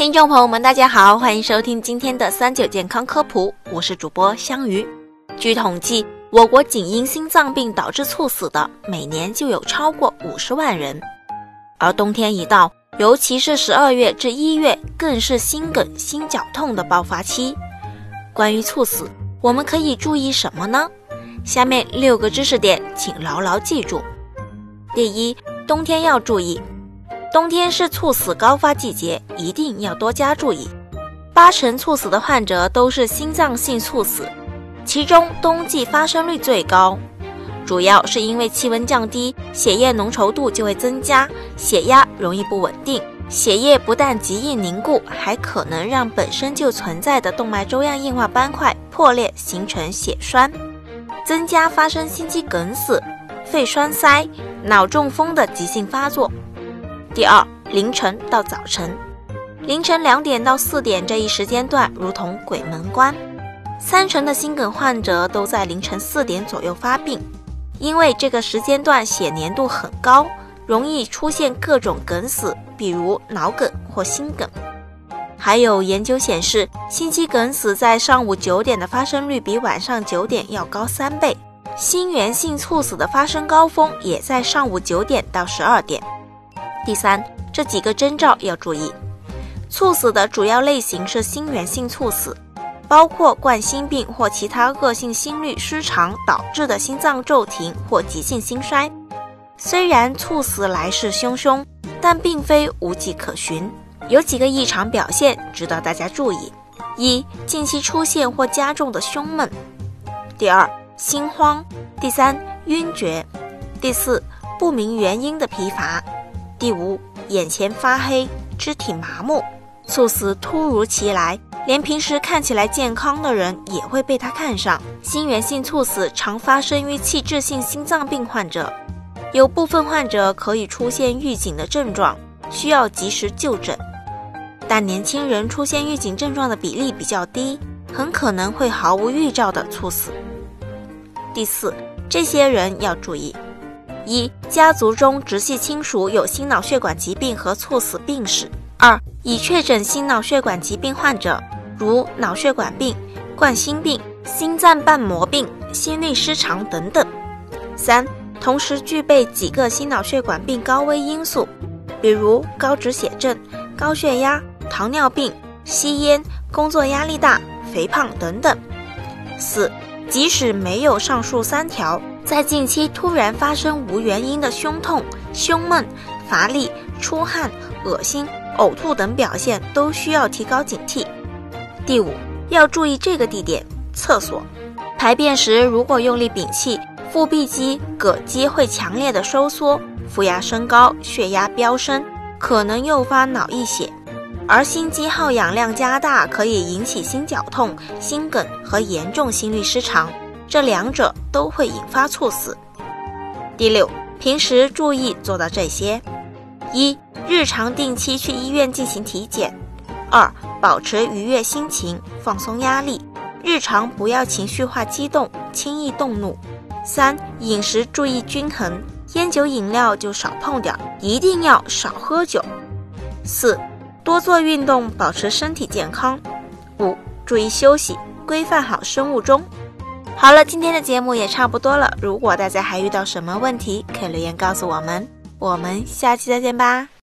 听众朋友们，大家好，欢迎收听今天的三九健康科普，我是主播香鱼。据统计，我国仅因心脏病导致猝死的，每年就有超过五十万人。而冬天一到，尤其是十二月至一月，更是心梗、心绞痛的爆发期。关于猝死，我们可以注意什么呢？下面六个知识点，请牢牢记住。第一，冬天要注意。冬天是猝死高发季节，一定要多加注意。八成猝死的患者都是心脏性猝死，其中冬季发生率最高，主要是因为气温降低，血液浓稠度就会增加，血压容易不稳定，血液不但极易凝固，还可能让本身就存在的动脉粥样硬化斑块破裂，形成血栓，增加发生心肌梗死、肺栓塞、脑中风的急性发作。第二，凌晨到早晨，凌晨两点到四点这一时间段如同鬼门关，三成的心梗患者都在凌晨四点左右发病，因为这个时间段血粘度很高，容易出现各种梗死，比如脑梗或心梗。还有研究显示，心肌梗死在上午九点的发生率比晚上九点要高三倍，心源性猝死的发生高峰也在上午九点到十二点。第三，这几个征兆要注意。猝死的主要类型是心源性猝死，包括冠心病或其他恶性心律失常导致的心脏骤停或急性心衰。虽然猝死来势汹汹，但并非无迹可寻。有几个异常表现值得大家注意：一、近期出现或加重的胸闷；第二，心慌；第三，晕厥；第四，不明原因的疲乏。第五，眼前发黑，肢体麻木，猝死突如其来，连平时看起来健康的人也会被他看上。心源性猝死常发生于器质性心脏病患者，有部分患者可以出现预警的症状，需要及时就诊，但年轻人出现预警症状的比例比较低，很可能会毫无预兆的猝死。第四，这些人要注意。一、家族中直系亲属有心脑血管疾病和猝死病史；二、已确诊心脑血管疾病患者，如脑血管病、冠心病、心脏瓣膜病、心律失常等等；三、同时具备几个心脑血管病高危因素，比如高脂血症、高血压、糖尿病、吸烟、工作压力大、肥胖等等；四、即使没有上述三条。在近期突然发生无原因的胸痛、胸闷、乏力、出汗、恶心、呕吐等表现，都需要提高警惕。第五，要注意这个地点：厕所。排便时如果用力屏气，腹壁肌、膈肌会强烈的收缩，腹压升高，血压飙升，可能诱发脑溢血；而心肌耗氧量加大，可以引起心绞痛、心梗和严重心律失常。这两者都会引发猝死。第六，平时注意做到这些：一、日常定期去医院进行体检；二、保持愉悦心情，放松压力，日常不要情绪化激动，轻易动怒；三、饮食注意均衡，烟酒饮料就少碰点，一定要少喝酒；四、多做运动，保持身体健康；五、注意休息，规范好生物钟。好了，今天的节目也差不多了。如果大家还遇到什么问题，可以留言告诉我们。我们下期再见吧。